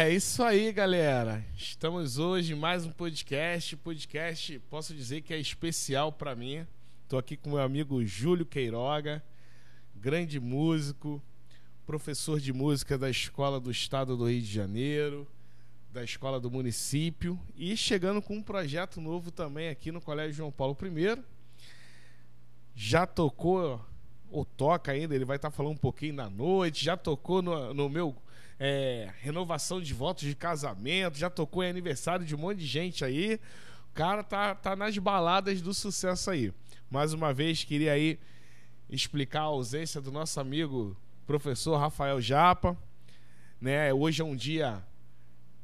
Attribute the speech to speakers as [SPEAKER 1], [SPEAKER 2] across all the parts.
[SPEAKER 1] É isso aí, galera. Estamos hoje em mais um podcast. Podcast, posso dizer que é especial para mim. Estou aqui com meu amigo Júlio Queiroga, grande músico, professor de música da Escola do Estado do Rio de Janeiro, da Escola do Município e chegando com um projeto novo também aqui no Colégio João Paulo I. Já tocou ou toca ainda, ele vai estar tá falando um pouquinho na noite, já tocou no, no meu é, renovação de votos de casamento, já tocou em aniversário de um monte de gente aí. O cara tá, tá nas baladas do sucesso aí. Mais uma vez, queria aí explicar a ausência do nosso amigo professor Rafael Japa. Né? Hoje é um dia.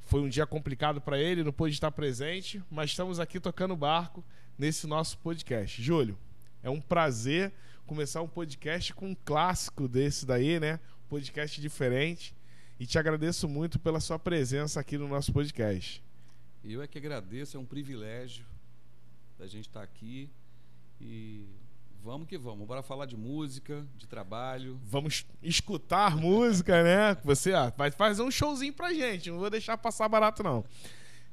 [SPEAKER 1] Foi um dia complicado para ele, não pôde estar presente, mas estamos aqui tocando barco nesse nosso podcast. Júlio, é um prazer começar um podcast com um clássico desse daí, né? Um podcast diferente. E te agradeço muito pela sua presença aqui no nosso podcast.
[SPEAKER 2] Eu é que agradeço, é um privilégio da gente estar aqui e vamos que vamos. Bora falar de música, de trabalho.
[SPEAKER 1] Vamos escutar música, né? Você ó, vai fazer um showzinho pra gente, não vou deixar passar barato não.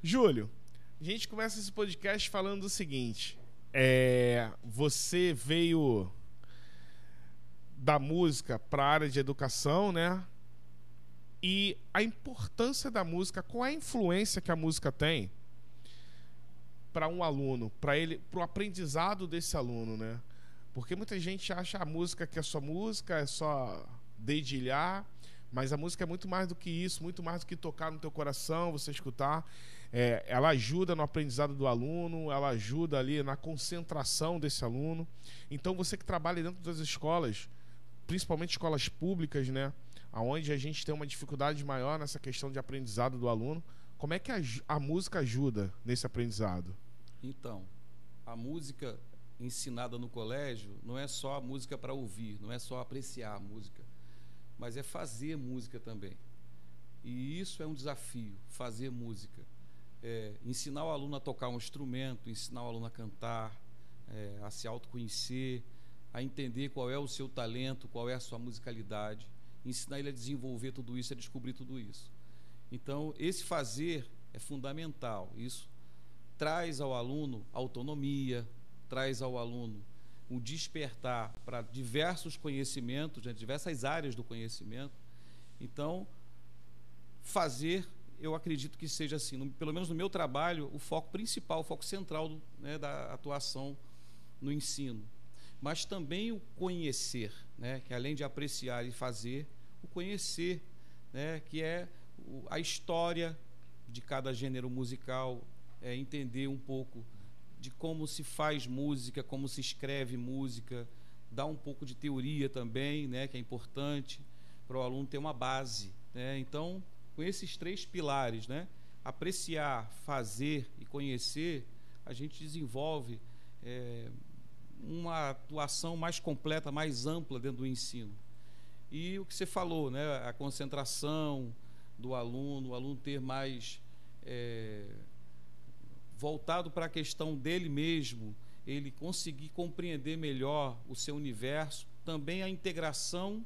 [SPEAKER 1] Júlio, a gente começa esse podcast falando o seguinte: é, você veio da música para a área de educação, né? e a importância da música, qual é a influência que a música tem para um aluno, para ele, para o aprendizado desse aluno, né? Porque muita gente acha a música que é só música, é só dedilhar, mas a música é muito mais do que isso, muito mais do que tocar no teu coração, você escutar. É, ela ajuda no aprendizado do aluno, ela ajuda ali na concentração desse aluno. Então você que trabalha dentro das escolas, principalmente escolas públicas, né? aonde a gente tem uma dificuldade maior nessa questão de aprendizado do aluno. Como é que a, a música ajuda nesse aprendizado?
[SPEAKER 2] Então, a música ensinada no colégio não é só a música para ouvir, não é só apreciar a música, mas é fazer música também. E isso é um desafio, fazer música. É, ensinar o aluno a tocar um instrumento, ensinar o aluno a cantar, é, a se autoconhecer, a entender qual é o seu talento, qual é a sua musicalidade ensinar ele a desenvolver tudo isso, a descobrir tudo isso. Então, esse fazer é fundamental. Isso traz ao aluno autonomia, traz ao aluno o despertar para diversos conhecimentos, né, diversas áreas do conhecimento. Então, fazer, eu acredito que seja assim, no, pelo menos no meu trabalho, o foco principal, o foco central do, né, da atuação no ensino mas também o conhecer, né? que além de apreciar e fazer, o conhecer, né? que é a história de cada gênero musical, é entender um pouco de como se faz música, como se escreve música, dar um pouco de teoria também, né? que é importante para o aluno ter uma base. Né? Então, com esses três pilares, né? apreciar, fazer e conhecer, a gente desenvolve é, uma atuação mais completa, mais ampla dentro do ensino. E o que você falou, né, a concentração do aluno, o aluno ter mais é, voltado para a questão dele mesmo, ele conseguir compreender melhor o seu universo, também a integração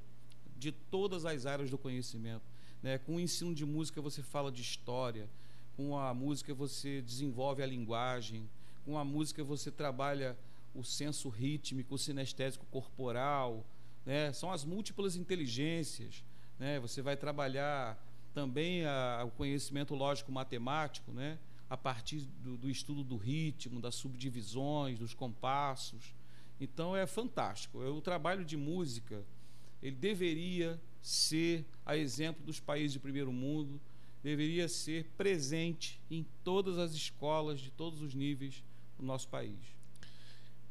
[SPEAKER 2] de todas as áreas do conhecimento. Né? Com o ensino de música você fala de história, com a música você desenvolve a linguagem, com a música você trabalha o senso rítmico, o sinestésico corporal, né? são as múltiplas inteligências. Né? Você vai trabalhar também a, o conhecimento lógico-matemático, né? a partir do, do, estudo do ritmo, das subdivisões, dos compassos. Então é fantástico. O trabalho de música ele deveria ser a exemplo dos países de primeiro mundo, deveria ser presente em todas as escolas de todos os níveis do nosso país.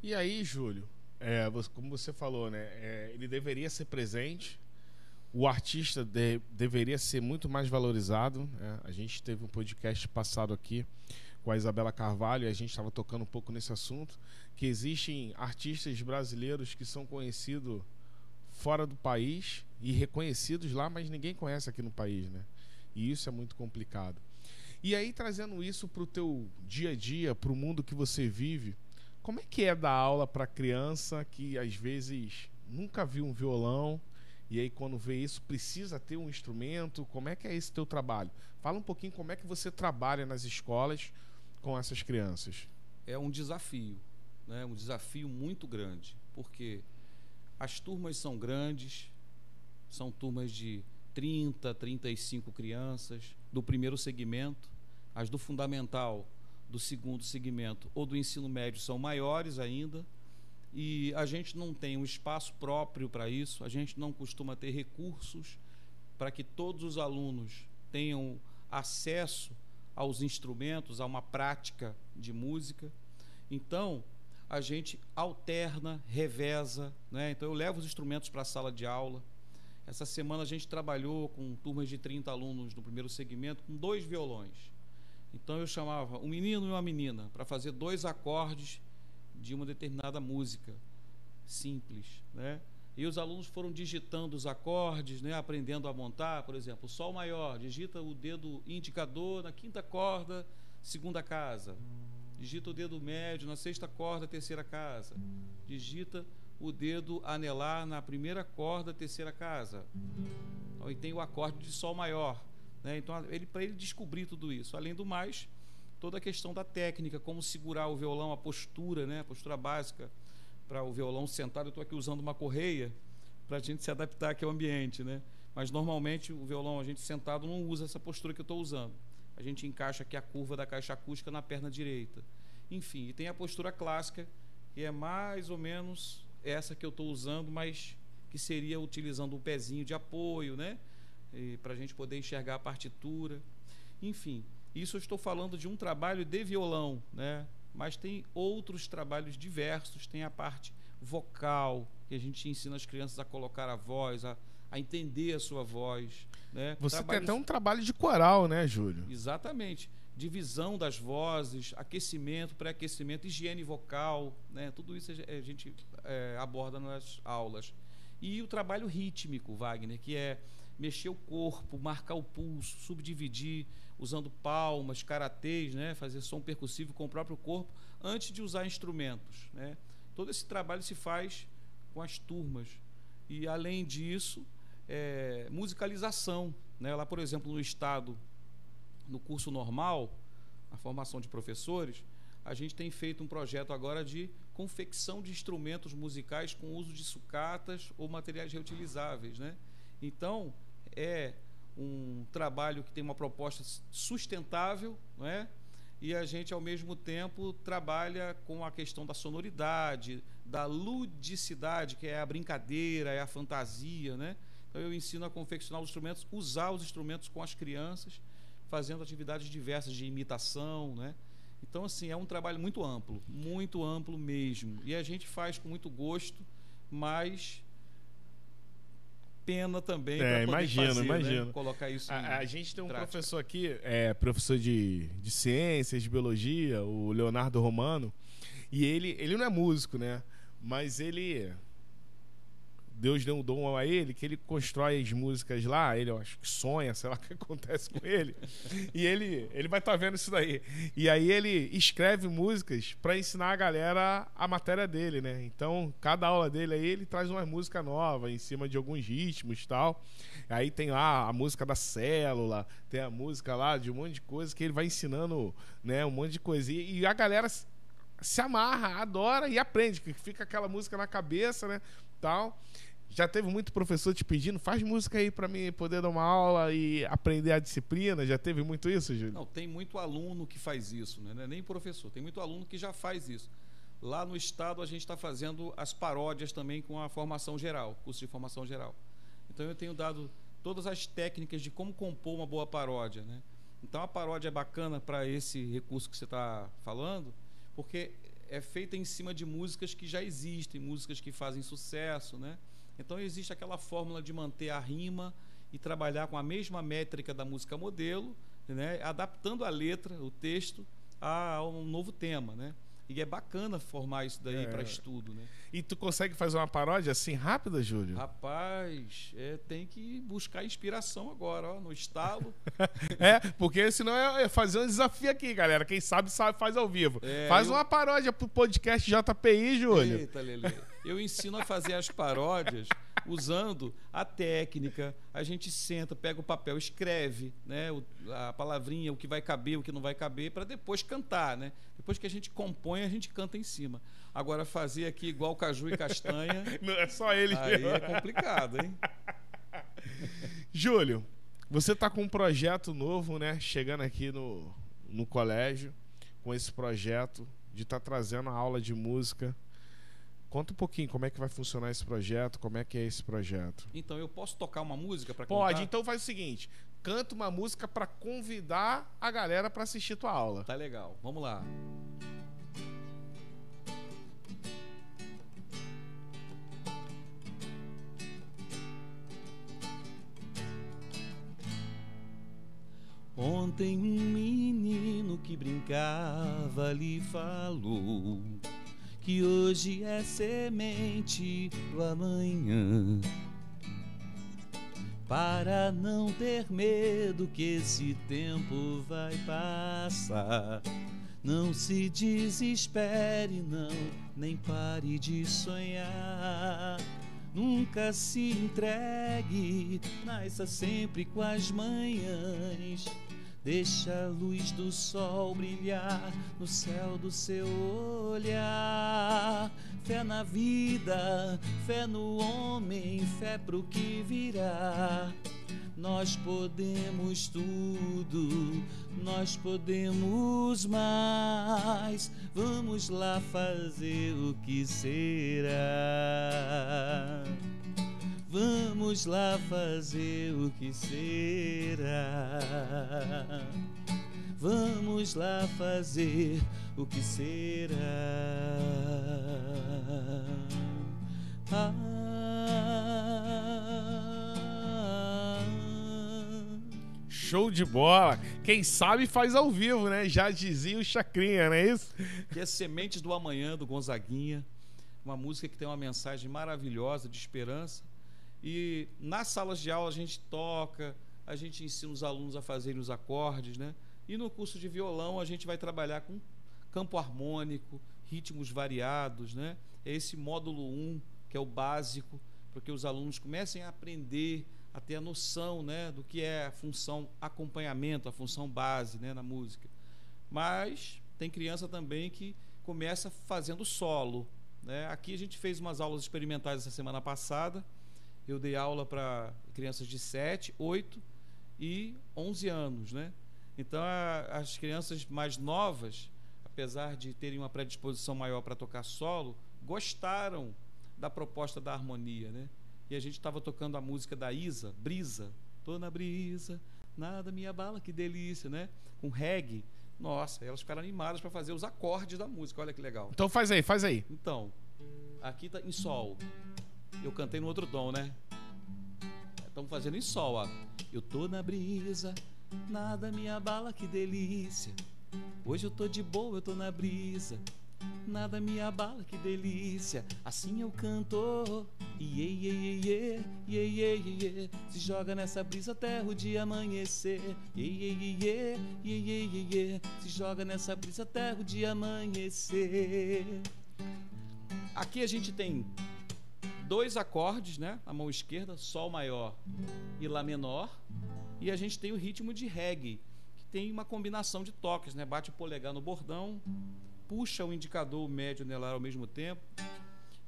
[SPEAKER 1] E aí, Júlio, é, como você falou, né? É, ele deveria ser presente, o artista de, deveria ser muito mais valorizado. Né? A gente teve um podcast passado aqui com a Isabela Carvalho e a gente estava tocando um pouco nesse assunto, que existem artistas brasileiros que são conhecidos fora do país e reconhecidos lá, mas ninguém conhece aqui no país, né? E isso é muito complicado. E aí trazendo isso para o teu dia a dia, para o mundo que você vive, como é que é dar aula para criança que às vezes nunca viu um violão e aí quando vê isso precisa ter um instrumento. Como é que é esse teu trabalho? Fala um pouquinho como é que você trabalha nas escolas com essas crianças.
[SPEAKER 2] É um desafio, né? Um desafio muito grande, porque as turmas são grandes, são turmas de 30, 35 crianças do primeiro segmento, as do fundamental, do segundo segmento ou do ensino médio são maiores ainda. E a gente não tem um espaço próprio para isso, a gente não costuma ter recursos para que todos os alunos tenham acesso aos instrumentos, a uma prática de música. Então, a gente alterna, reveza, né? Então eu levo os instrumentos para a sala de aula. Essa semana a gente trabalhou com turmas de 30 alunos no primeiro segmento com dois violões. Então eu chamava um menino e uma menina para fazer dois acordes de uma determinada música simples, né? E os alunos foram digitando os acordes, né, aprendendo a montar, por exemplo, sol maior, digita o dedo indicador na quinta corda, segunda casa. Digita o dedo médio na sexta corda, terceira casa. Digita o dedo anelar na primeira corda, terceira casa. Então, e tem o acorde de sol maior. Né? Então, ele, para ele descobrir tudo isso. Além do mais, toda a questão da técnica, como segurar o violão, a postura, né? a postura básica para o violão sentado. Eu estou aqui usando uma correia para a gente se adaptar aqui ao ambiente. Né? Mas normalmente o violão, a gente sentado, não usa essa postura que eu estou usando. A gente encaixa aqui a curva da caixa acústica na perna direita. Enfim, e tem a postura clássica, que é mais ou menos essa que eu estou usando, mas que seria utilizando o pezinho de apoio, né? Para a gente poder enxergar a partitura. Enfim, isso eu estou falando de um trabalho de violão, né? Mas tem outros trabalhos diversos, tem a parte vocal, que a gente ensina as crianças a colocar a voz, a, a entender a sua voz. Né?
[SPEAKER 1] Você Trabalhos... tem até um trabalho de coral, né, Júlio?
[SPEAKER 2] Exatamente divisão das vozes, aquecimento, pré-aquecimento, higiene vocal, né? tudo isso a gente é, aborda nas aulas. E o trabalho rítmico, Wagner, que é mexer o corpo, marcar o pulso, subdividir, usando palmas, karatês, né? fazer som percussivo com o próprio corpo, antes de usar instrumentos. Né? Todo esse trabalho se faz com as turmas. E, além disso, é, musicalização. Né? Lá, por exemplo, no estado no curso normal, a formação de professores, a gente tem feito um projeto agora de confecção de instrumentos musicais com uso de sucatas ou materiais reutilizáveis, né? Então, é um trabalho que tem uma proposta sustentável, não é? E a gente, ao mesmo tempo, trabalha com a questão da sonoridade, da ludicidade, que é a brincadeira, é a fantasia, né? Então, eu ensino a confeccionar os instrumentos, usar os instrumentos com as crianças, fazendo atividades diversas de imitação, né? Então, assim, é um trabalho muito amplo, muito amplo mesmo. E a gente faz com muito gosto, mas pena também
[SPEAKER 1] é, imagino, fazer, imagino.
[SPEAKER 2] Né? colocar isso
[SPEAKER 1] a, a gente tem um prática. professor aqui é professor de, de ciências de biologia o Leonardo Romano e ele ele não é músico né mas ele Deus deu um dom a ele que ele constrói as músicas lá, ele eu acho que sonha, sei lá o que acontece com ele. e ele ele vai estar tá vendo isso daí. E aí ele escreve músicas para ensinar a galera a matéria dele, né? Então, cada aula dele aí ele traz uma música nova em cima de alguns ritmos e tal. Aí tem lá a música da célula, tem a música lá de um monte de coisa que ele vai ensinando, né, um monte de coisa. E a galera se amarra, adora e aprende, que fica aquela música na cabeça, né? Tal. Já teve muito professor te pedindo, faz música aí para mim poder dar uma aula e aprender a disciplina. Já teve muito isso, Júlio?
[SPEAKER 2] Não, tem muito aluno que faz isso, né? É nem professor, tem muito aluno que já faz isso. Lá no estado a gente está fazendo as paródias também com a formação geral, curso de formação geral. Então eu tenho dado todas as técnicas de como compor uma boa paródia, né? Então a paródia é bacana para esse recurso que você está falando, porque é feita em cima de músicas que já existem, músicas que fazem sucesso, né? Então existe aquela fórmula de manter a rima e trabalhar com a mesma métrica da música modelo, né? adaptando a letra, o texto, a, um novo tema, né? E é bacana formar isso daí é. para estudo, né?
[SPEAKER 1] E tu consegue fazer uma paródia assim rápida, Júlio?
[SPEAKER 2] Rapaz, é, tem que buscar inspiração agora, ó, no estalo.
[SPEAKER 1] é, porque senão é, fazer um desafio aqui, galera. Quem sabe, sabe faz ao vivo. É, faz eu... uma paródia pro podcast JPI, Júlio.
[SPEAKER 2] Eita, Lele. Eu ensino a fazer as paródias usando a técnica. A gente senta, pega o papel, escreve, né, o, a palavrinha, o que vai caber, o que não vai caber, para depois cantar, né? Depois que a gente compõe, a gente canta em cima. Agora fazer aqui igual caju e castanha,
[SPEAKER 1] Não, é só ele.
[SPEAKER 2] aí é complicado, hein?
[SPEAKER 1] Júlio, você está com um projeto novo, né? Chegando aqui no, no colégio, com esse projeto de estar trazendo a aula de música. Conta um pouquinho como é que vai funcionar esse projeto, como é que é esse projeto.
[SPEAKER 2] Então eu posso tocar uma música para
[SPEAKER 1] Pode, então faz o seguinte: canta uma música para convidar a galera para assistir tua aula.
[SPEAKER 2] Tá legal. Vamos lá. Ontem um menino que brincava lhe falou que hoje é semente do amanhã. Para não ter medo que esse tempo vai passar. Não se desespere, não, nem pare de sonhar. Nunca se entregue, nasça sempre com as manhãs. Deixa a luz do sol brilhar no céu do seu olhar. Fé na vida, fé no homem, fé pro que virá. Nós podemos tudo, nós podemos mais. Vamos lá fazer o que será. Vamos lá fazer o que será. Vamos lá fazer o que será. Ah.
[SPEAKER 1] Show de bola! Quem sabe faz ao vivo, né? Já dizia o Chacrinha, não é isso?
[SPEAKER 2] que é Sementes do Amanhã, do Gonzaguinha. Uma música que tem uma mensagem maravilhosa de esperança. E nas salas de aula a gente toca, a gente ensina os alunos a fazerem os acordes, né? E no curso de violão a gente vai trabalhar com campo harmônico, ritmos variados, né? É esse módulo 1, que é o básico, para que os alunos comecem a aprender, a ter a noção, né, do que é a função acompanhamento, a função base, né, na música. Mas tem criança também que começa fazendo solo, né? Aqui a gente fez umas aulas experimentais essa semana passada. Eu dei aula para crianças de 7, 8 e 11 anos, né? Então, a- as crianças mais novas, apesar de terem uma predisposição maior para tocar solo, gostaram da proposta da harmonia, né? E a gente estava tocando a música da Isa, Brisa. Tô na brisa, nada me abala, que delícia, né? Com reggae. Nossa, elas ficaram animadas para fazer os acordes da música. Olha que legal.
[SPEAKER 1] Então faz aí, faz aí.
[SPEAKER 2] Então, aqui tá em sol. Eu cantei no outro tom, né? Estamos fazendo em sol, ó. Eu tô na brisa, nada me abala, que delícia. Hoje eu tô de boa, eu tô na brisa. Nada me abala, que delícia. Assim eu canto. Iê, iê, iê, iê, iê, iê, iê. Se joga nessa brisa até o dia amanhecer. Iê, iê, iê, iê, iê, iê, iê. Se joga nessa brisa até o dia amanhecer. Aqui a gente tem dois acordes, né? A mão esquerda, Sol maior e Lá menor. E a gente tem o ritmo de reggae, que tem uma combinação de toques, né? Bate o polegar no bordão, puxa o indicador médio o anelar ao mesmo tempo,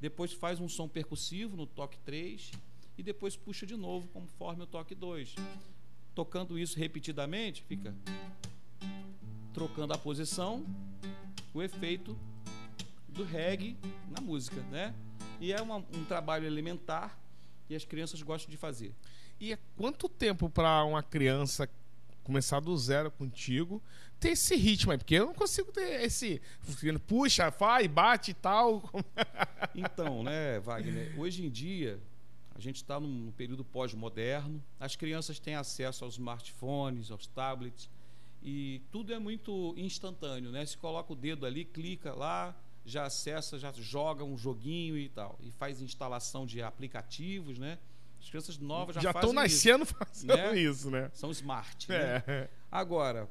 [SPEAKER 2] depois faz um som percussivo no toque 3 e depois puxa de novo conforme o toque 2. Tocando isso repetidamente, fica trocando a posição, o efeito do reggae na música, né? E é uma- um trabalho elementar e as crianças gostam de fazer.
[SPEAKER 1] E é quanto tempo para uma criança começar do zero contigo ter esse ritmo aí? Porque eu não consigo ter esse. Puxa, faz, bate e tal.
[SPEAKER 2] Então, né, Wagner, hoje em dia a gente está num período pós-moderno, as crianças têm acesso aos smartphones, aos tablets e tudo é muito instantâneo, né? Se coloca o dedo ali, clica lá, já acessa, já joga um joguinho e tal, e faz instalação de aplicativos, né? As crianças novas já,
[SPEAKER 1] Já estão
[SPEAKER 2] fazem isso,
[SPEAKER 1] nascendo fazendo
[SPEAKER 2] né?
[SPEAKER 1] isso, né?
[SPEAKER 2] são smart, né?
[SPEAKER 1] É.
[SPEAKER 2] Agora,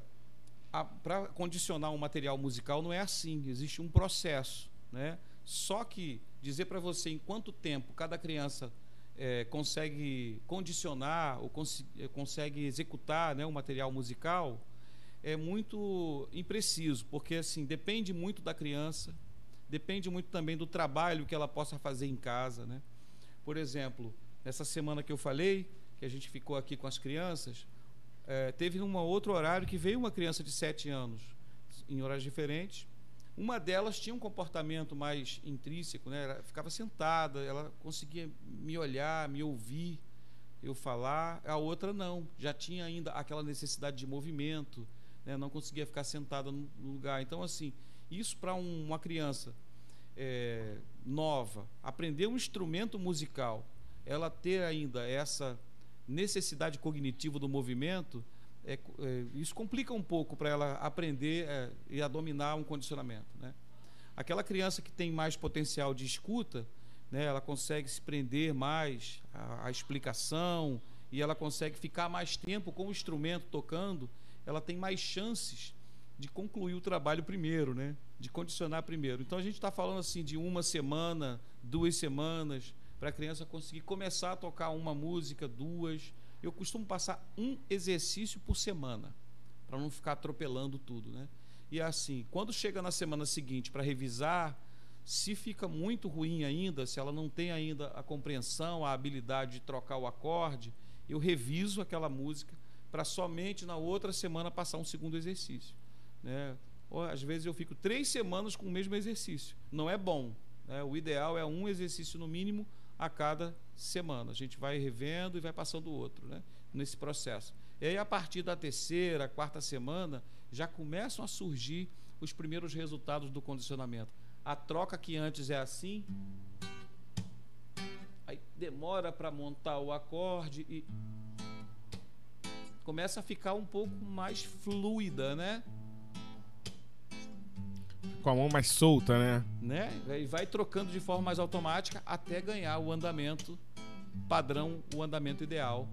[SPEAKER 2] para condicionar um material musical não é assim, existe um processo, né? Só que dizer para você em quanto tempo cada criança é, consegue condicionar ou cons é, consegue executar né, o material musical é muito impreciso, porque assim depende muito da criança, depende muito também do trabalho que ela possa fazer em casa. Né? Por exemplo, nessa semana que eu falei, que a gente ficou aqui com as crianças, é, teve um outro horário que veio uma criança de 7 anos, em horários diferentes, uma delas tinha um comportamento mais intrínseco, né? Ela ficava sentada, ela conseguia me olhar, me ouvir, eu falar. A outra não, já tinha ainda aquela necessidade de movimento, né? não conseguia ficar sentada no lugar. Então, assim, isso para um, uma criança é, nova, aprender um instrumento musical, ela ter ainda essa necessidade cognitiva do movimento, é, é, isso complica um pouco para ela aprender é, e a dominar um condicionamento. Né? Aquela criança que tem mais potencial de escuta, né, ela consegue se prender mais à, à explicação e ela consegue ficar mais tempo com o instrumento tocando, ela tem mais chances de concluir o trabalho primeiro, né? de condicionar primeiro. Então a gente está falando assim de uma semana, duas semanas, para a criança conseguir começar a tocar uma música, duas eu costumo passar um exercício por semana, para não ficar atropelando tudo, né? E assim, quando chega na semana seguinte para revisar, se fica muito ruim ainda, se ela não tem ainda a compreensão, a habilidade de trocar o acorde, eu reviso aquela música para somente na outra semana passar um segundo exercício. Né? Ou, às vezes eu fico três semanas com o mesmo exercício. Não é bom. Né? O ideal é um exercício no mínimo a cada semana. A gente vai revendo e vai passando o outro, né? Nesse processo. E aí, a partir da terceira, quarta semana, já começam a surgir os primeiros resultados do condicionamento. A troca que antes é assim, aí demora para montar o acorde e começa a ficar um pouco mais fluida, né?
[SPEAKER 1] Com a mão mais solta, né?
[SPEAKER 2] Né? E vai trocando de forma mais automática até ganhar o andamento padrão, o andamento ideal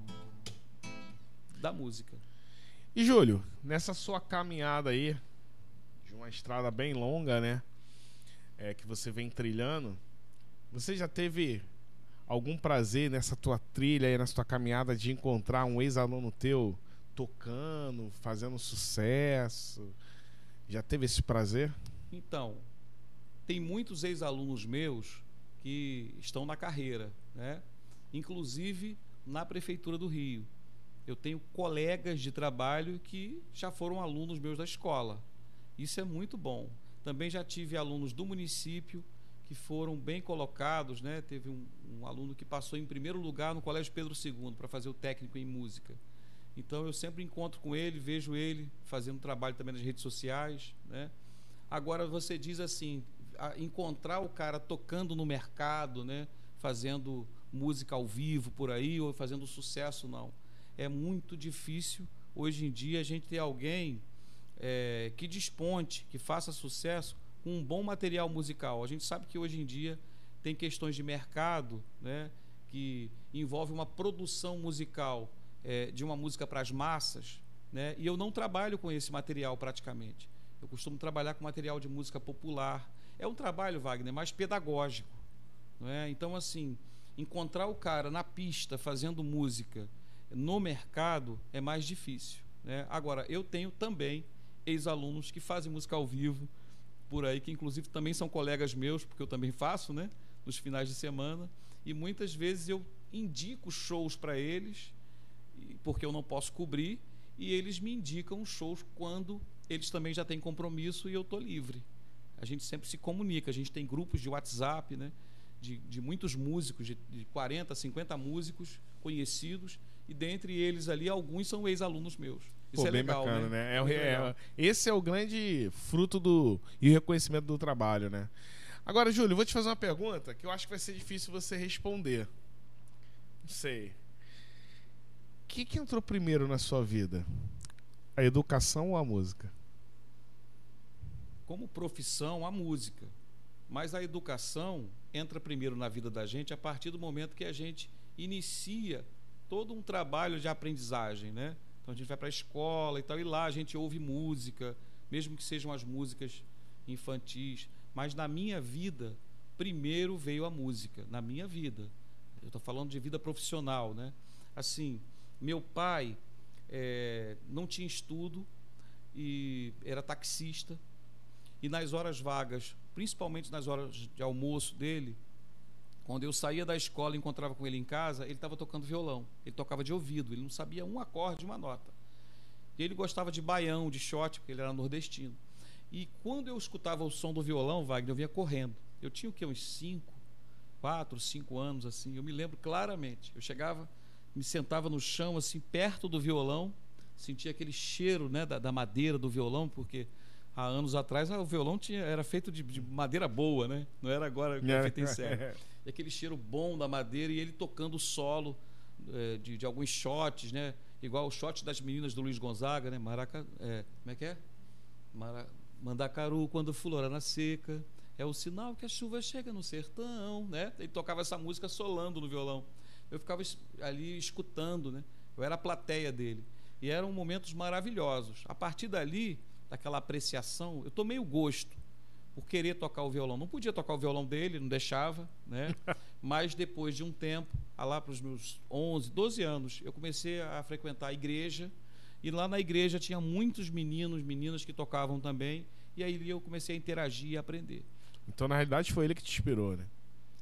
[SPEAKER 2] da música.
[SPEAKER 1] E Júlio, nessa sua caminhada aí, de uma estrada bem longa, né? É, que você vem trilhando, você já teve algum prazer nessa tua trilha aí, nessa tua caminhada de encontrar um ex-aluno teu tocando, fazendo sucesso? Já teve esse prazer?
[SPEAKER 2] Então, tem muitos ex-alunos meus que estão na carreira, né? inclusive na Prefeitura do Rio. Eu tenho colegas de trabalho que já foram alunos meus da escola. Isso é muito bom. Também já tive alunos do município que foram bem colocados, né? Teve um, um aluno que passou em primeiro lugar no Colégio Pedro II para fazer o técnico em música. Então eu sempre encontro com ele, vejo ele fazendo trabalho também nas redes sociais, né? Agora você diz assim, encontrar o cara tocando no mercado, né, fazendo música ao vivo por aí ou fazendo sucesso não, é muito difícil hoje em dia a gente ter alguém é, que desponte, que faça sucesso com um bom material musical. A gente sabe que hoje em dia tem questões de mercado, né, que envolve uma produção musical é, de uma música para as massas, né, e eu não trabalho com esse material praticamente. Eu costumo trabalhar com material de música popular. É um trabalho, Wagner, mais pedagógico. Não é? Então, assim, encontrar o cara na pista fazendo música no mercado é mais difícil. Né? Agora, eu tenho também ex-alunos que fazem música ao vivo por aí, que inclusive também são colegas meus, porque eu também faço, né? Nos finais de semana. E muitas vezes eu indico shows para eles, porque eu não posso cobrir, e eles me indicam shows quando eles também já têm compromisso e eu estou livre. A gente sempre se comunica, a gente tem grupos de WhatsApp, né? De, de muitos músicos, de, de 40, 50 músicos conhecidos, e dentre eles ali, alguns são ex-alunos meus. Isso Pô, é bem legal, bacana, né?
[SPEAKER 1] né? É, é, esse é o grande fruto do e o reconhecimento do trabalho, né? Agora, Júlio, vou te fazer uma pergunta que eu acho que vai ser difícil você responder. Não sei. O que, que entrou primeiro na sua vida? A educação ou a música?
[SPEAKER 2] Como profissão, a música. Mas a educação entra primeiro na vida da gente a partir do momento que a gente inicia todo um trabalho de aprendizagem, né? Então a gente vai para a escola e tal, e lá a gente ouve música, mesmo que sejam as músicas infantis. Mas na minha vida, primeiro veio a música, na minha vida. Eu estou falando de vida profissional, né? Assim, meu pai é, não tinha estudo e era taxista. E nas horas vagas, principalmente nas horas de almoço dele, quando eu saía da escola e encontrava com ele em casa, ele estava tocando violão. Ele tocava de ouvido, ele não sabia um acorde, uma nota. E ele gostava de baião, de shot, porque ele era nordestino. E quando eu escutava o som do violão, Wagner, eu vinha correndo. Eu tinha o que? Uns 5, 4, 5 anos, assim. Eu me lembro claramente. Eu chegava, me sentava no chão, assim, perto do violão, sentia aquele cheiro né, da, da madeira do violão, porque há anos atrás o violão tinha, era feito de, de madeira boa, né? Não era agora que é feito em. E aquele cheiro bom da madeira e ele tocando solo é, de, de alguns shots, né? Igual o shot das meninas do Luiz Gonzaga, né? Maraca, é, como é que é? Mara, Mandacaru, quando fulora na seca, é o sinal que a chuva chega no sertão, né? Ele tocava essa música solando no violão. Eu ficava ali escutando, né? Eu era a plateia dele. E eram momentos maravilhosos. A partir dali, daquela apreciação, eu tomei o gosto por querer tocar o violão. Não podia tocar o violão dele, não deixava, né? Mas depois de um tempo, lá para os meus 11, 12 anos, eu comecei a frequentar a igreja e lá na igreja tinha muitos meninos, meninas que tocavam também, e aí eu comecei a interagir e aprender.
[SPEAKER 1] Então, na realidade, foi ele que te inspirou, né?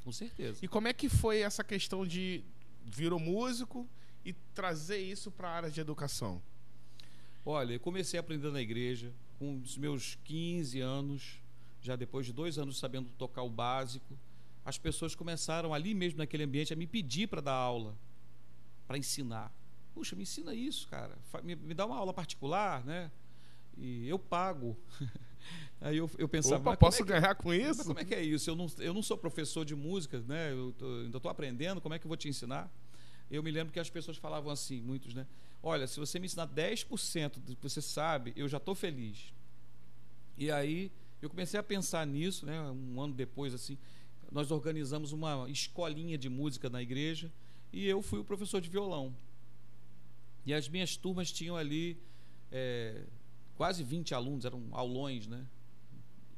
[SPEAKER 2] Com certeza.
[SPEAKER 1] E como é que foi essa questão de virou músico e trazer isso para a área de educação?
[SPEAKER 2] Olha, eu comecei a aprender na igreja com os meus 15 anos, já depois de dois anos sabendo tocar o básico. As pessoas começaram ali mesmo naquele ambiente a me pedir para dar aula, para ensinar. Puxa, me ensina isso, cara. Me, me dá uma aula particular, né? E eu pago. Aí eu, eu pensava,
[SPEAKER 1] Opa, posso é que, ganhar com isso?
[SPEAKER 2] Como é que é isso? Eu não, eu não sou professor de música, né? Eu tô, ainda estou aprendendo, como é que eu vou te ensinar? Eu me lembro que as pessoas falavam assim, muitos, né? Olha, se você me ensinar 10% do que você sabe, eu já estou feliz. E aí eu comecei a pensar nisso, né? Um ano depois, assim, nós organizamos uma escolinha de música na igreja e eu fui o professor de violão. E as minhas turmas tinham ali é, quase 20 alunos, eram aulões, né?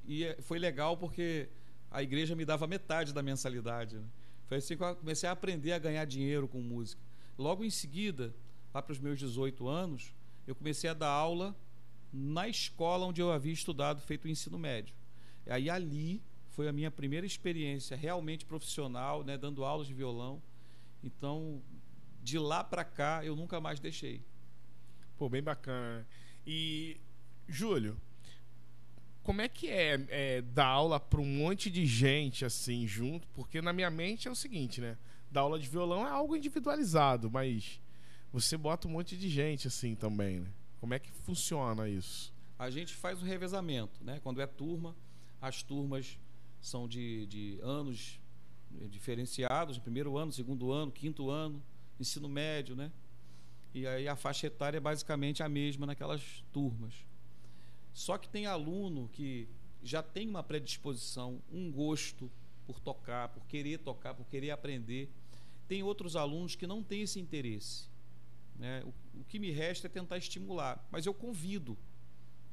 [SPEAKER 2] E é, foi legal porque a igreja me dava metade da mensalidade. Né? Foi assim que eu comecei a aprender a ganhar dinheiro com música. Logo em seguida, lá para os meus 18 anos, eu comecei a dar aula na escola onde eu havia estudado, feito o ensino médio. E aí ali foi a minha primeira experiência realmente profissional, né, dando aulas de violão. Então, de lá para cá, eu nunca mais deixei.
[SPEAKER 1] Pô, bem bacana. E, Júlio, como é que é, é dar aula para um monte de gente assim junto? Porque na minha mente é o seguinte, né? Dar aula de violão é algo individualizado, mas você bota um monte de gente assim também, né? Como é que funciona isso?
[SPEAKER 2] A gente faz o revezamento, né? Quando é turma, as turmas são de, de anos diferenciados, primeiro ano, segundo ano, quinto ano ensino médio, né? E aí a faixa etária é basicamente a mesma naquelas turmas. Só que tem aluno que já tem uma predisposição, um gosto por tocar, por querer tocar, por querer aprender. Tem outros alunos que não têm esse interesse. Né? O, o que me resta é tentar estimular. Mas eu convido,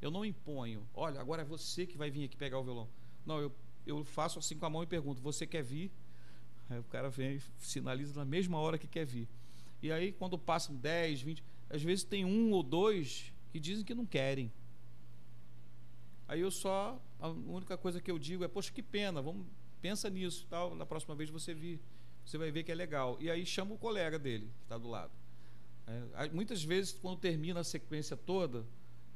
[SPEAKER 2] eu não imponho. Olha, agora é você que vai vir aqui pegar o violão. Não, eu, eu faço assim com a mão e pergunto: você quer vir? Aí o cara vem sinaliza na mesma hora que quer vir. E aí, quando passam 10, 20, às vezes tem um ou dois que dizem que não querem. Aí eu só, a única coisa que eu digo é, poxa, que pena, vamos, pensa nisso, tal, na próxima vez você vir, você vai ver que é legal. E aí chama o colega dele, que está do lado. É, muitas vezes, quando termina a sequência toda,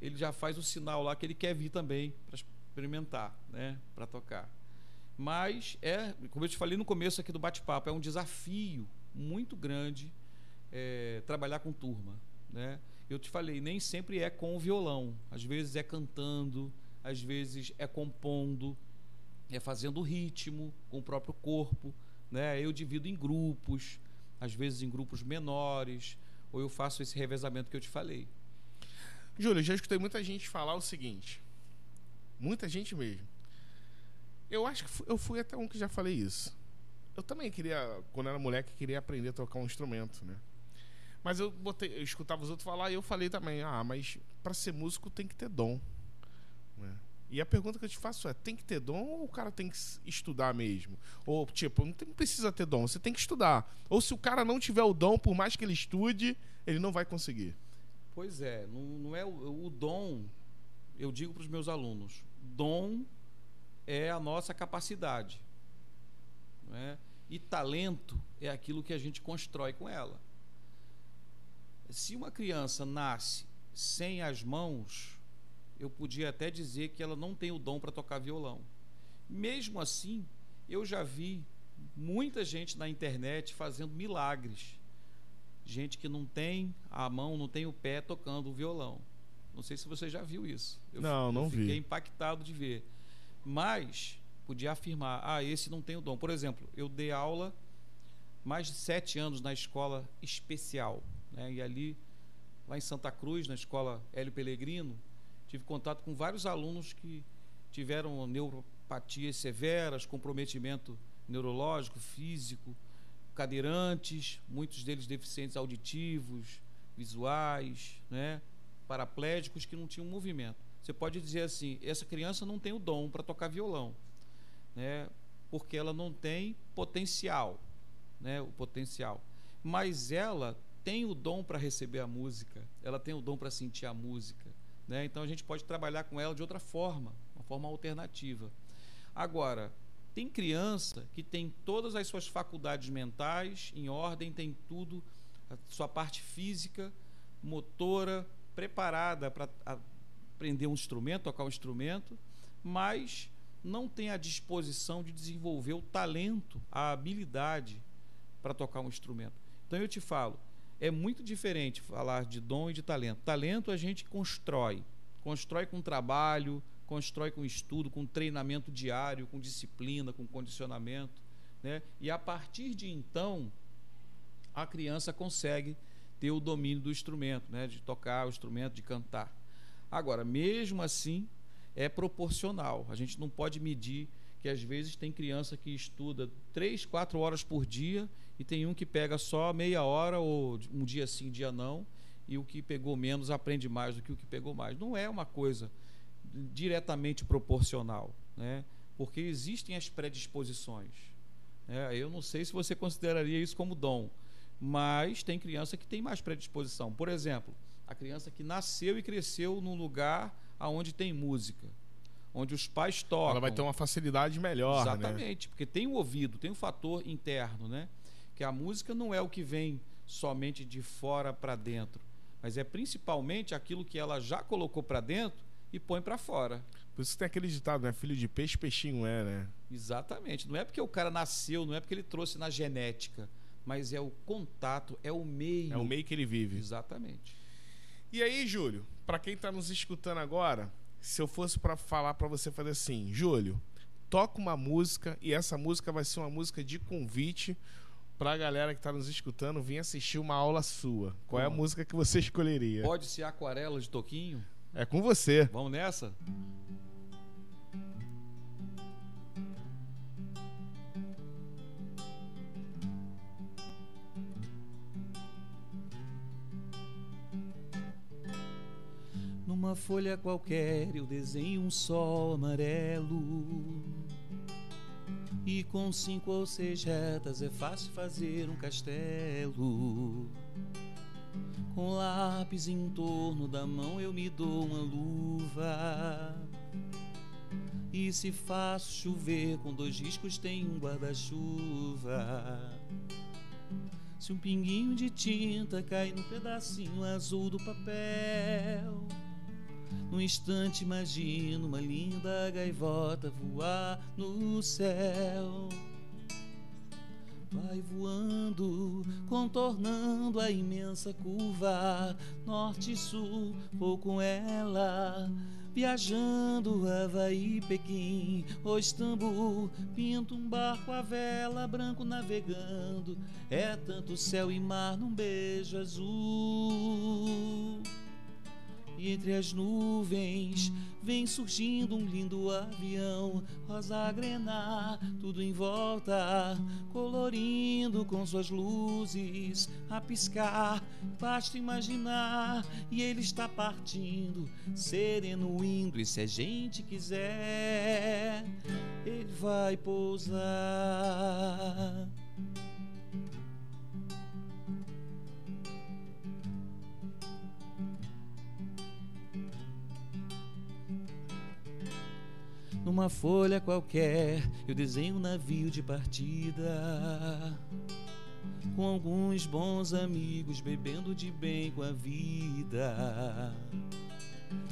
[SPEAKER 2] ele já faz o sinal lá que ele quer vir também para experimentar, né, para tocar. Mas é, como eu te falei no começo aqui do bate-papo, é um desafio muito grande é, trabalhar com turma. Né? Eu te falei, nem sempre é com o violão. Às vezes é cantando, às vezes é compondo, é fazendo ritmo com o próprio corpo. Né? Eu divido em grupos, às vezes em grupos menores, ou eu faço esse revezamento que eu te falei.
[SPEAKER 1] Júlio, já escutei muita gente falar o seguinte. Muita gente mesmo. Eu acho que eu fui até um que já falei isso. Eu também queria, quando era moleque, queria aprender a tocar um instrumento, né? Mas eu botei, eu escutava os outros falar e eu falei também, ah, mas para ser músico tem que ter dom. E a pergunta que eu te faço é: tem que ter dom ou o cara tem que estudar mesmo? Ou, tipo, não, tem, não precisa ter dom, você tem que estudar. Ou se o cara não tiver o dom, por mais que ele estude, ele não vai conseguir.
[SPEAKER 2] Pois é, não, não é o, o dom, eu digo para os meus alunos: dom é a nossa capacidade. É? E talento é aquilo que a gente constrói com ela. Se uma criança nasce sem as mãos, eu podia até dizer que ela não tem o dom para tocar violão. Mesmo assim, eu já vi muita gente na internet fazendo milagres. Gente que não tem a mão, não tem o pé tocando o violão. Não sei se você já viu isso.
[SPEAKER 1] Eu, não, não vi.
[SPEAKER 2] Fiquei impactado de ver. Mas podia afirmar, ah, esse não tem o dom. Por exemplo, eu dei aula mais de sete anos na escola especial, né? E ali, lá em Santa Cruz, na escola Hélio Pellegrino, tive contato com vários alunos que tiveram neuropatias severas, comprometimento neurológico, físico, cadeirantes, muitos deles deficientes auditivos, visuais, né? paraplégicos que não tinham movimento. Você pode dizer assim: essa criança não tem o dom para tocar violão né? porque ela não tem potencial, né? o potencial. Mas ela tem o dom para receber a música, ela tem o dom para sentir a música. Né? Então a gente pode trabalhar com ela de outra forma, uma forma alternativa. Agora, tem criança que tem todas as suas faculdades mentais em ordem, tem tudo, a sua parte física, motora, preparada para aprender um instrumento, tocar um instrumento, mas não tem a disposição de desenvolver o talento, a habilidade para tocar um instrumento. Então eu te falo, é muito diferente falar de dom e de talento. Talento a gente constrói, constrói com trabalho, constrói com estudo, com treinamento diário, com disciplina, com condicionamento, né? E a partir de então a criança consegue ter o domínio do instrumento, né? De tocar o instrumento, de cantar. Agora, mesmo assim, é proporcional. A gente não pode medir que às vezes tem criança que estuda três, quatro horas por dia e tem um que pega só meia hora ou um dia sim, um dia não, e o que pegou menos aprende mais do que o que pegou mais. Não é uma coisa diretamente proporcional, né? porque existem as predisposições. Né? Eu não sei se você consideraria isso como dom, mas tem criança que tem mais predisposição. Por exemplo, a criança que nasceu e cresceu num lugar aonde tem música, onde os pais tocam.
[SPEAKER 1] Ela vai ter uma facilidade melhor,
[SPEAKER 2] né? Exatamente, né? porque tem o ouvido, tem o fator interno, né? Que a música não é o que vem somente de fora para dentro, mas é principalmente aquilo que ela já colocou para dentro e põe para fora.
[SPEAKER 1] Por isso que tem aquele ditado, né? Filho de peixe, peixinho é, né?
[SPEAKER 2] Exatamente. Não é porque o cara nasceu, não é porque ele trouxe na genética, mas é o contato, é o meio.
[SPEAKER 1] É o meio que ele vive.
[SPEAKER 2] Exatamente.
[SPEAKER 1] E aí, Júlio, para quem está nos escutando agora, se eu fosse para falar para você fazer assim, Júlio, toca uma música e essa música vai ser uma música de convite para a galera que está nos escutando vir assistir uma aula sua. Qual é a música que você escolheria?
[SPEAKER 2] Pode ser Aquarela de Toquinho?
[SPEAKER 1] É com você.
[SPEAKER 2] Vamos nessa? Numa folha qualquer eu desenho um sol amarelo. E com cinco ou seis retas é fácil fazer um castelo. Com lápis em torno da mão eu me dou uma luva. E se faço chover com dois riscos tem um guarda-chuva. Se um pinguinho de tinta cai no pedacinho azul do papel num instante imagino uma linda gaivota voar no céu. Vai voando, contornando a imensa curva, norte e sul, vou com ela. Viajando Havaí, Pequim ou Istambul, pinto um barco à vela, branco navegando. É tanto céu e mar num beijo azul e entre as nuvens vem surgindo um lindo avião, rosa grenar, tudo em volta, colorindo com suas luzes a piscar. Basta imaginar, e ele está partindo, sereno indo, e se a gente quiser, ele vai pousar. Numa folha qualquer, eu desenho um navio de partida. Com alguns bons amigos, bebendo de bem com a vida.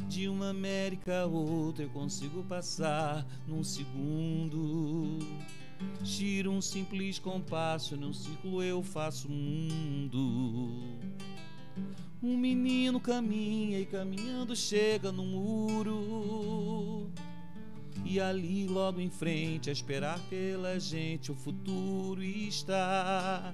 [SPEAKER 2] De uma América a outra eu consigo passar num segundo. Giro um simples compasso, num ciclo eu faço mundo. Um menino caminha e caminhando chega no muro. E ali, logo em frente, a esperar pela gente, o futuro está.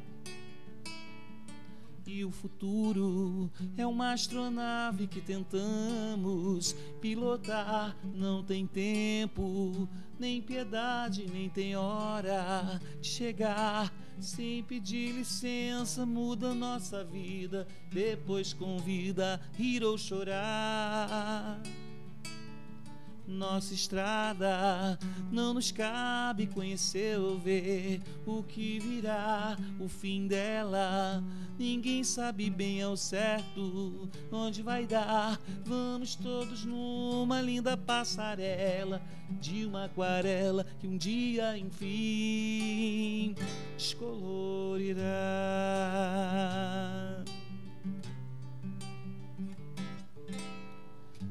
[SPEAKER 2] E o futuro é uma astronave que tentamos pilotar. Não tem tempo, nem piedade, nem tem hora de chegar. Sem pedir licença, muda nossa vida. Depois convida rir ou chorar nossa estrada. Não nos cabe conhecer ou ver o que virá, o fim dela. Ninguém sabe bem ao certo onde vai dar. Vamos todos numa linda passarela de uma aquarela que um dia, enfim, descolorirá.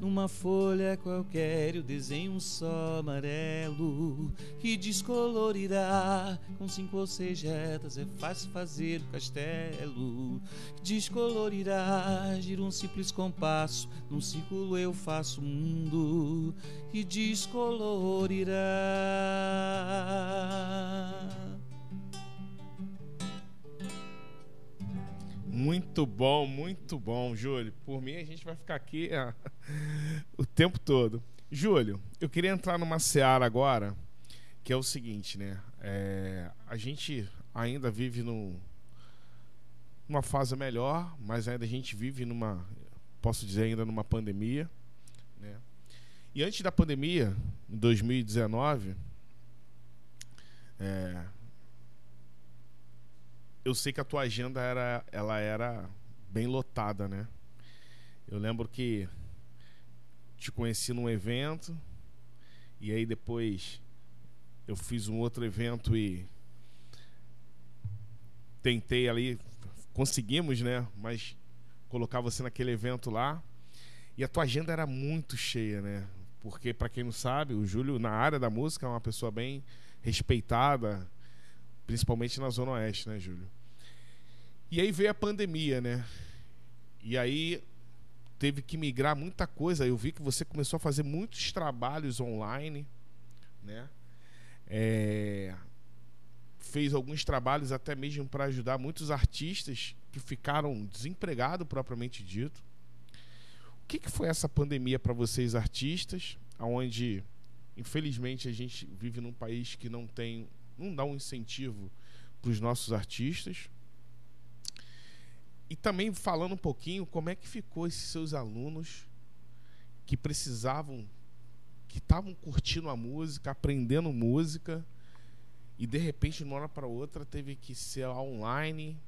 [SPEAKER 2] Numa folha qualquer eu desenho um só amarelo que descolorirá com cinco ou seis retas. É fácil fazer o castelo. Descolorirá, gira um simples compasso. Num círculo eu faço o mundo que descolorirá.
[SPEAKER 1] Muito bom, muito bom, Júlio. Por mim, a gente vai ficar aqui ah, o tempo todo. Júlio, eu queria entrar numa seara agora, que é o seguinte, né? É, a gente ainda vive no, numa fase melhor, mas ainda a gente vive numa, posso dizer, ainda numa pandemia, né? E antes da pandemia, em 2019, é, eu sei que a tua agenda era, ela era bem lotada, né? Eu lembro que te conheci num evento e aí depois eu fiz um outro evento e tentei ali, conseguimos, né? Mas colocar você naquele evento lá e a tua agenda era muito cheia, né? Porque para quem não sabe, o Júlio na área da música é uma pessoa bem respeitada, principalmente na Zona Oeste, né, Júlio? E aí veio a pandemia, né? E aí teve que migrar muita coisa. Eu vi que você começou a fazer muitos trabalhos online, né? É... Fez alguns trabalhos até mesmo para ajudar muitos artistas que ficaram desempregados, propriamente dito. O que, que foi essa pandemia para vocês, artistas, onde, infelizmente, a gente vive num país que não tem, não dá um incentivo para os nossos artistas? E também falando um pouquinho como é que ficou esses seus alunos que precisavam, que estavam curtindo a música, aprendendo música, e de repente, de uma hora para outra, teve que ser online.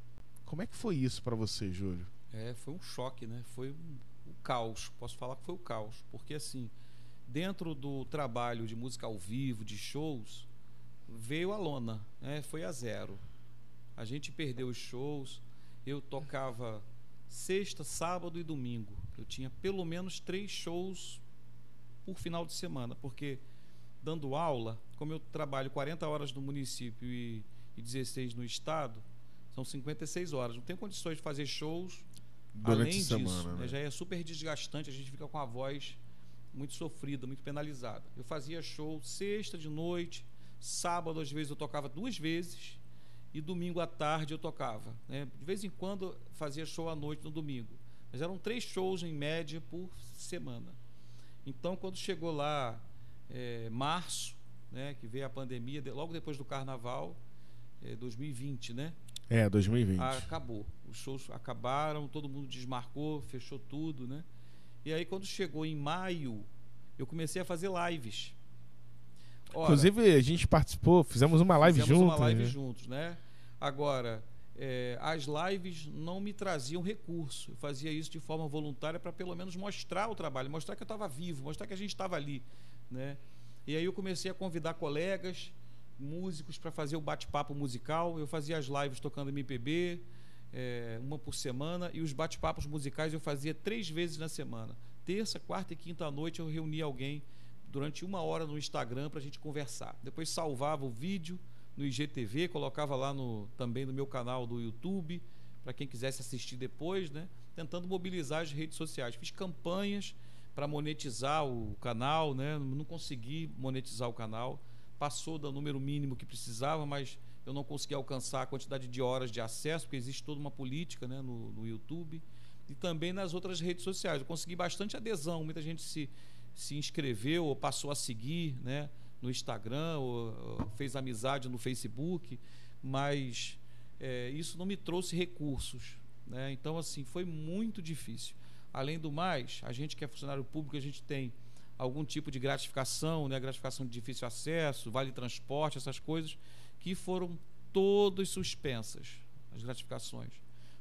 [SPEAKER 1] Como é que foi isso para você, Júlio?
[SPEAKER 3] É, foi um choque, né? Foi o um caos. Posso falar que foi o caos, porque assim, dentro do trabalho de música ao vivo, de shows, veio a lona, né? Foi a zero. A gente perdeu os shows, eu tocava sexta, sábado e domingo. Eu tinha pelo menos três shows por final de semana, porque dando aula, como eu trabalho 40 horas no município e, e 16 no estado, são 56 horas. Não tenho condições de fazer shows Durante além disso. Semana, né? Já é super desgastante, a gente fica com a voz muito sofrida, muito penalizada. Eu fazia show sexta de noite, sábado às vezes eu tocava duas vezes e domingo à tarde eu tocava. Né? De vez em quando fazia show à noite no domingo.
[SPEAKER 2] Mas eram três shows em média por semana. Então, quando chegou lá é, março, né, que veio a pandemia, de, logo depois do carnaval, é, 2020, né?
[SPEAKER 1] É, 2020.
[SPEAKER 2] Acabou. Os shows acabaram, todo mundo desmarcou, fechou tudo, né? E aí, quando chegou em maio, eu comecei a fazer lives.
[SPEAKER 1] Ora, Inclusive, a gente participou, fizemos uma live
[SPEAKER 2] fizemos
[SPEAKER 1] juntos.
[SPEAKER 2] uma live né? juntos, né? Agora, é, as lives não me traziam recurso. Eu fazia isso de forma voluntária para pelo menos mostrar o trabalho, mostrar que eu estava vivo, mostrar que a gente estava ali, né? E aí eu comecei a convidar colegas, músicos para fazer o bate-papo musical. Eu fazia as lives tocando MPB, é, uma por semana, e os bate-papos musicais eu fazia três vezes na semana. Terça, quarta e quinta à noite eu reunia alguém durante uma hora no Instagram para a gente conversar. Depois salvava o vídeo no IGTV, colocava lá no, também no meu canal do YouTube, para quem quisesse assistir depois, né? tentando mobilizar as redes sociais. Fiz campanhas para monetizar o canal, né? não consegui monetizar o canal, passou do número mínimo que precisava, mas eu não consegui alcançar a quantidade de horas de acesso, porque existe toda uma política né? no, no YouTube e também nas outras redes sociais. Eu consegui bastante adesão, muita gente se, se inscreveu ou passou a seguir, né? no Instagram, ou, ou fez amizade no Facebook, mas é, isso não me trouxe recursos. Né? Então, assim, foi muito difícil. Além do mais, a gente que é funcionário público, a gente tem algum tipo de gratificação, né? gratificação de difícil acesso, vale transporte, essas coisas, que foram todas suspensas, as gratificações.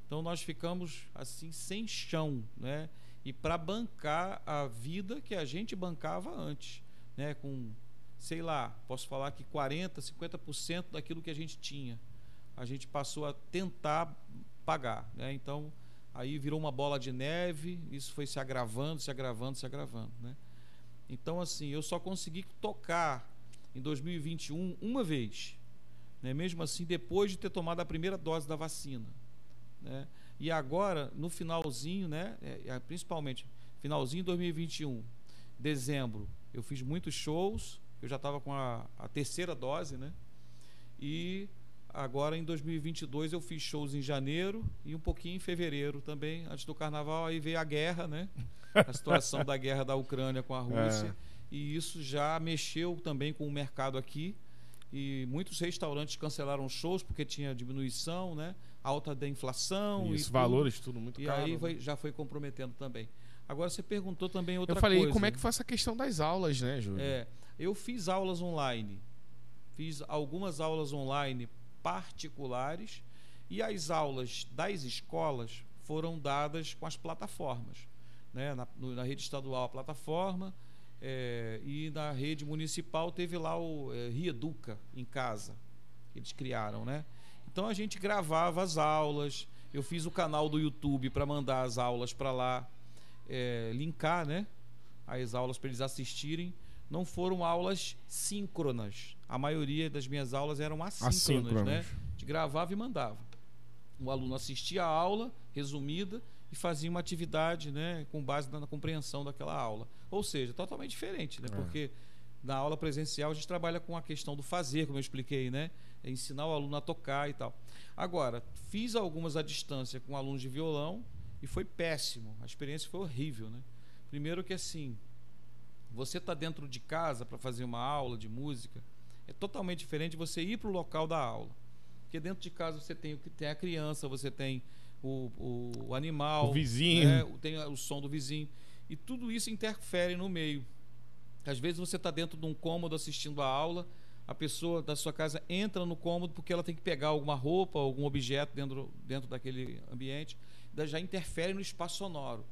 [SPEAKER 2] Então nós ficamos assim sem chão, né? E para bancar a vida que a gente bancava antes, né? Com sei lá, posso falar que 40, 50% daquilo que a gente tinha, a gente passou a tentar pagar, né? Então, aí virou uma bola de neve, isso foi se agravando, se agravando, se agravando, né? Então, assim, eu só consegui tocar em 2021 uma vez, né? Mesmo assim, depois de ter tomado a primeira dose da vacina, né? E agora, no finalzinho, né? É, é principalmente finalzinho de 2021, dezembro, eu fiz muitos shows, eu já estava com a, a, terceira dose, né? E agora em 2022 eu fiz shows em janeiro e um pouquinho em fevereiro também, antes do carnaval. Aí veio a guerra, né? A situação da guerra da Ucrânia com a Rússia. É. E isso já mexeu também com o mercado aqui. E muitos restaurantes cancelaram shows porque tinha diminuição, né? Alta da inflação.
[SPEAKER 1] Isso, e valores, tudo muito
[SPEAKER 2] e
[SPEAKER 1] caro.
[SPEAKER 2] E aí vai, já foi comprometendo também. Agora você perguntou também outra
[SPEAKER 1] coisa. Eu falei,
[SPEAKER 2] coisa.
[SPEAKER 1] como é que foi essa questão das aulas, né, Júlio?
[SPEAKER 2] É. Eu fiz aulas online, fiz algumas aulas online particulares e as aulas das escolas foram dadas com as plataformas. Né? Na, na rede estadual, a plataforma, é, e na rede municipal teve lá o é, Rieduca em casa, que eles criaram. Né? Então a gente gravava as aulas, eu fiz o canal do YouTube para mandar as aulas para lá, é, linkar né? as aulas para eles assistirem não foram aulas síncronas. A maioria das minhas aulas eram assíncronas, assíncronas. né? De gravava e mandava. O aluno assistia a aula resumida e fazia uma atividade, né, com base na, compreensão daquela aula. Ou seja, totalmente diferente, né? É. Porque na aula presencial a gente trabalha com a questão do fazer, como eu expliquei, né? É ensinar o aluno a tocar e tal. Agora, fiz algumas à distância com alunos de violão e foi péssimo. A experiência foi horrível, né? Primeiro que assim, você está dentro de casa para fazer uma aula de música, é totalmente diferente de você ir para o local da aula. Porque dentro de casa você tem, tem a criança, você tem o, o, o animal,
[SPEAKER 1] o vizinho,
[SPEAKER 2] né? tem o som do vizinho. E tudo isso interfere no meio. Às vezes você está dentro de um cômodo assistindo a aula, a pessoa da sua casa entra no cômodo porque ela tem que pegar alguma roupa, algum objeto dentro, dentro daquele ambiente, já interfere no espaço sonoro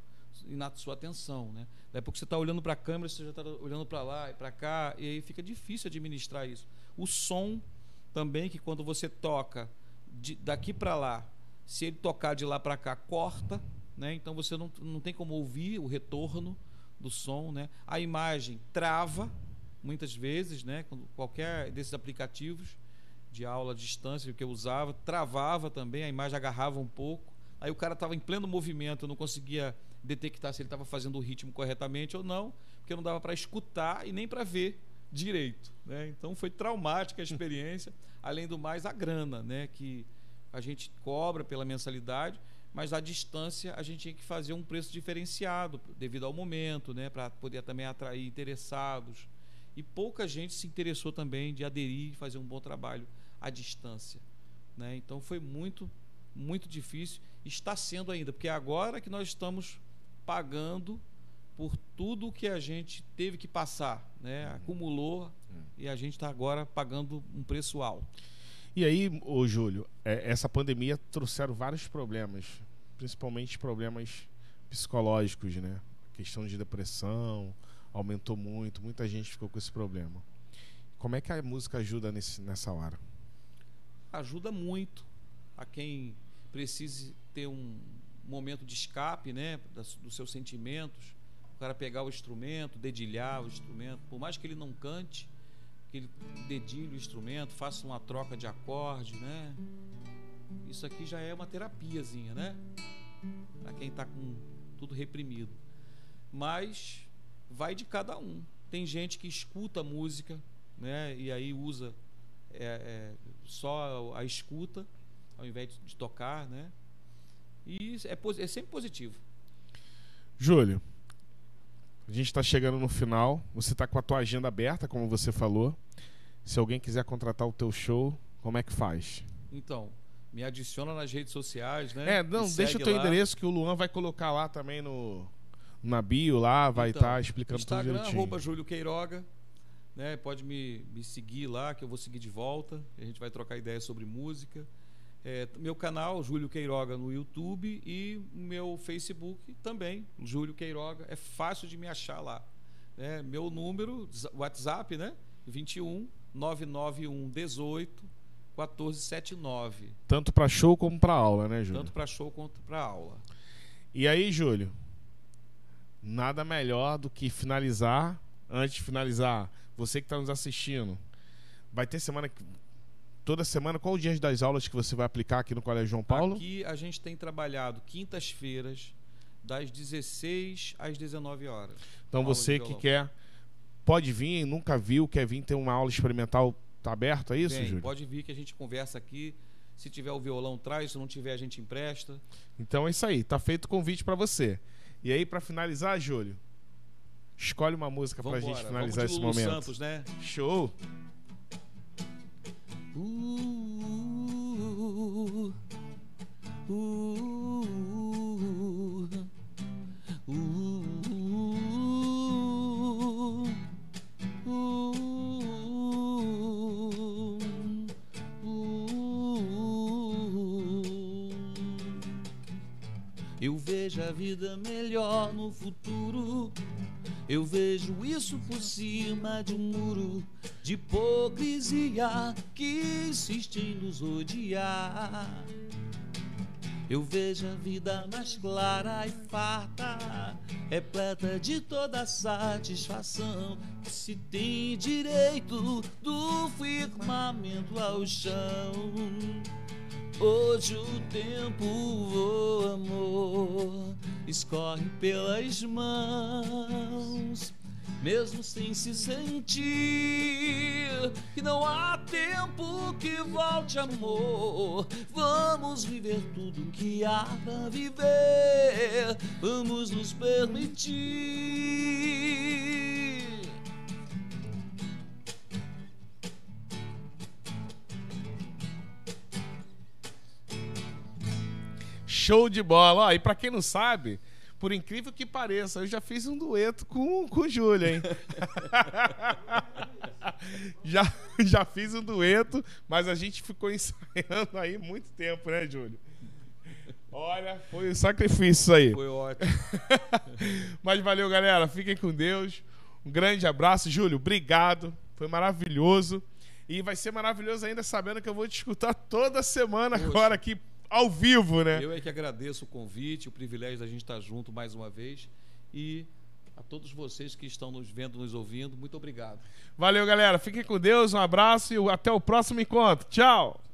[SPEAKER 2] e na sua atenção, né? Daí porque você está olhando para a câmera, você já está olhando para lá e para cá, e aí fica difícil administrar isso. O som também, que quando você toca de, daqui para lá, se ele tocar de lá para cá, corta, né? Então você não, não tem como ouvir o retorno do som, né? A imagem trava muitas vezes, né? Quando qualquer desses aplicativos de aula à distância que eu usava, travava também, a imagem agarrava um pouco. Aí o cara estava em pleno movimento, não conseguia detectar se ele estava fazendo o ritmo corretamente ou não, porque não dava para escutar e nem para ver direito. Né? Então foi traumática a experiência, além do mais a grana, né? que a gente cobra pela mensalidade, mas à distância a gente tinha que fazer um preço diferenciado devido ao momento, né, para poder também atrair interessados. E pouca gente se interessou também de aderir e fazer um bom trabalho à distância. Né? Então foi muito, muito difícil. Está sendo ainda, porque é agora que nós estamos pagando por tudo que a gente teve que passar, né? Uhum. acumulou uhum. e a gente está agora pagando um preço alto.
[SPEAKER 1] E aí, ô Júlio, é, essa pandemia trouxeram vários problemas, principalmente problemas psicológicos, né? Questão de depressão aumentou muito, muita gente ficou com esse problema. Como é que a música ajuda nesse, nessa hora?
[SPEAKER 2] Ajuda muito a quem precise ter um momento de escape, né, dos seus sentimentos. O cara pegar o instrumento, dedilhar o instrumento, por mais que ele não cante, dedilhe o instrumento, faça uma troca de acorde, né? Isso aqui já é uma terapiazinha, né? Para quem está com tudo reprimido. Mas vai de cada um. Tem gente que escuta música, né? E aí usa é, é, só a escuta ao invés de tocar, né? E é, é sempre positivo.
[SPEAKER 1] Júlio, a gente está chegando no final. Você está com a tua agenda aberta, como você falou. Se alguém quiser contratar o teu show, como é que faz?
[SPEAKER 2] Então, me adiciona nas redes sociais, né?
[SPEAKER 1] É, não, deixa o teu lá. endereço que o Luan vai colocar lá também no na bio lá, vai estar então, tá explicando Instagram, tudo direitinho.
[SPEAKER 2] arroba Júlio Queiroga, né? Pode me, me seguir lá que eu vou seguir de volta. A gente vai trocar ideias sobre música. É, meu canal, Júlio Queiroga, no YouTube e meu Facebook também, Júlio Queiroga. É fácil de me achar lá. É, meu número, WhatsApp, né? 21 991 18 1479.
[SPEAKER 1] Tanto para show como para aula, né, Júlio?
[SPEAKER 2] Tanto para show quanto para aula.
[SPEAKER 1] E aí, Júlio? Nada melhor do que finalizar. Antes de finalizar, você que está nos assistindo, vai ter semana que toda semana, qual o dia das aulas que você vai aplicar aqui no Colégio João Paulo?
[SPEAKER 2] Aqui a gente tem trabalhado quintas-feiras, das 16 às 19 horas.
[SPEAKER 1] Então você que quer, pode vir, nunca viu, quer vir ter uma aula experimental, tá aberto, é isso, Júlio?
[SPEAKER 2] Pode vir que a gente conversa aqui. Se tiver o violão, traz. Se não tiver, a gente empresta.
[SPEAKER 1] Então é isso aí. Tá feito o convite para você. E aí, para finalizar, Júlio, escolhe uma música para a gente finalizar esse momento.
[SPEAKER 2] Santos, né?
[SPEAKER 1] Show!
[SPEAKER 4] Eu vejo a vida melhor no futuro. Eu vejo isso por cima de um muro de hipocrisia que insiste em nos odiar. Eu vejo a vida mais clara e farta, repleta de toda satisfação, que se tem direito do firmamento ao chão. Hoje o tempo voa, amor, escorre pelas mãos mesmo sem se sentir que não há tempo que volte amor. Vamos viver tudo que há pra viver, vamos nos permitir.
[SPEAKER 1] Show de bola! Ó, e para quem não sabe, por incrível que pareça, eu já fiz um dueto com, com o Júlio, hein? já, já fiz um dueto, mas a gente ficou ensaiando aí muito tempo, né, Júlio? Olha, foi um sacrifício aí.
[SPEAKER 2] Foi ótimo.
[SPEAKER 1] mas valeu, galera. Fiquem com Deus. Um grande abraço. Júlio, obrigado. Foi maravilhoso. E vai ser maravilhoso ainda sabendo que eu vou te escutar toda semana Poxa. agora aqui ao vivo, né?
[SPEAKER 2] Eu é que agradeço o convite, o privilégio da gente estar junto mais uma vez. E a todos vocês que estão nos vendo, nos ouvindo, muito obrigado.
[SPEAKER 1] Valeu, galera. Fiquem com Deus, um abraço e até o próximo encontro. Tchau!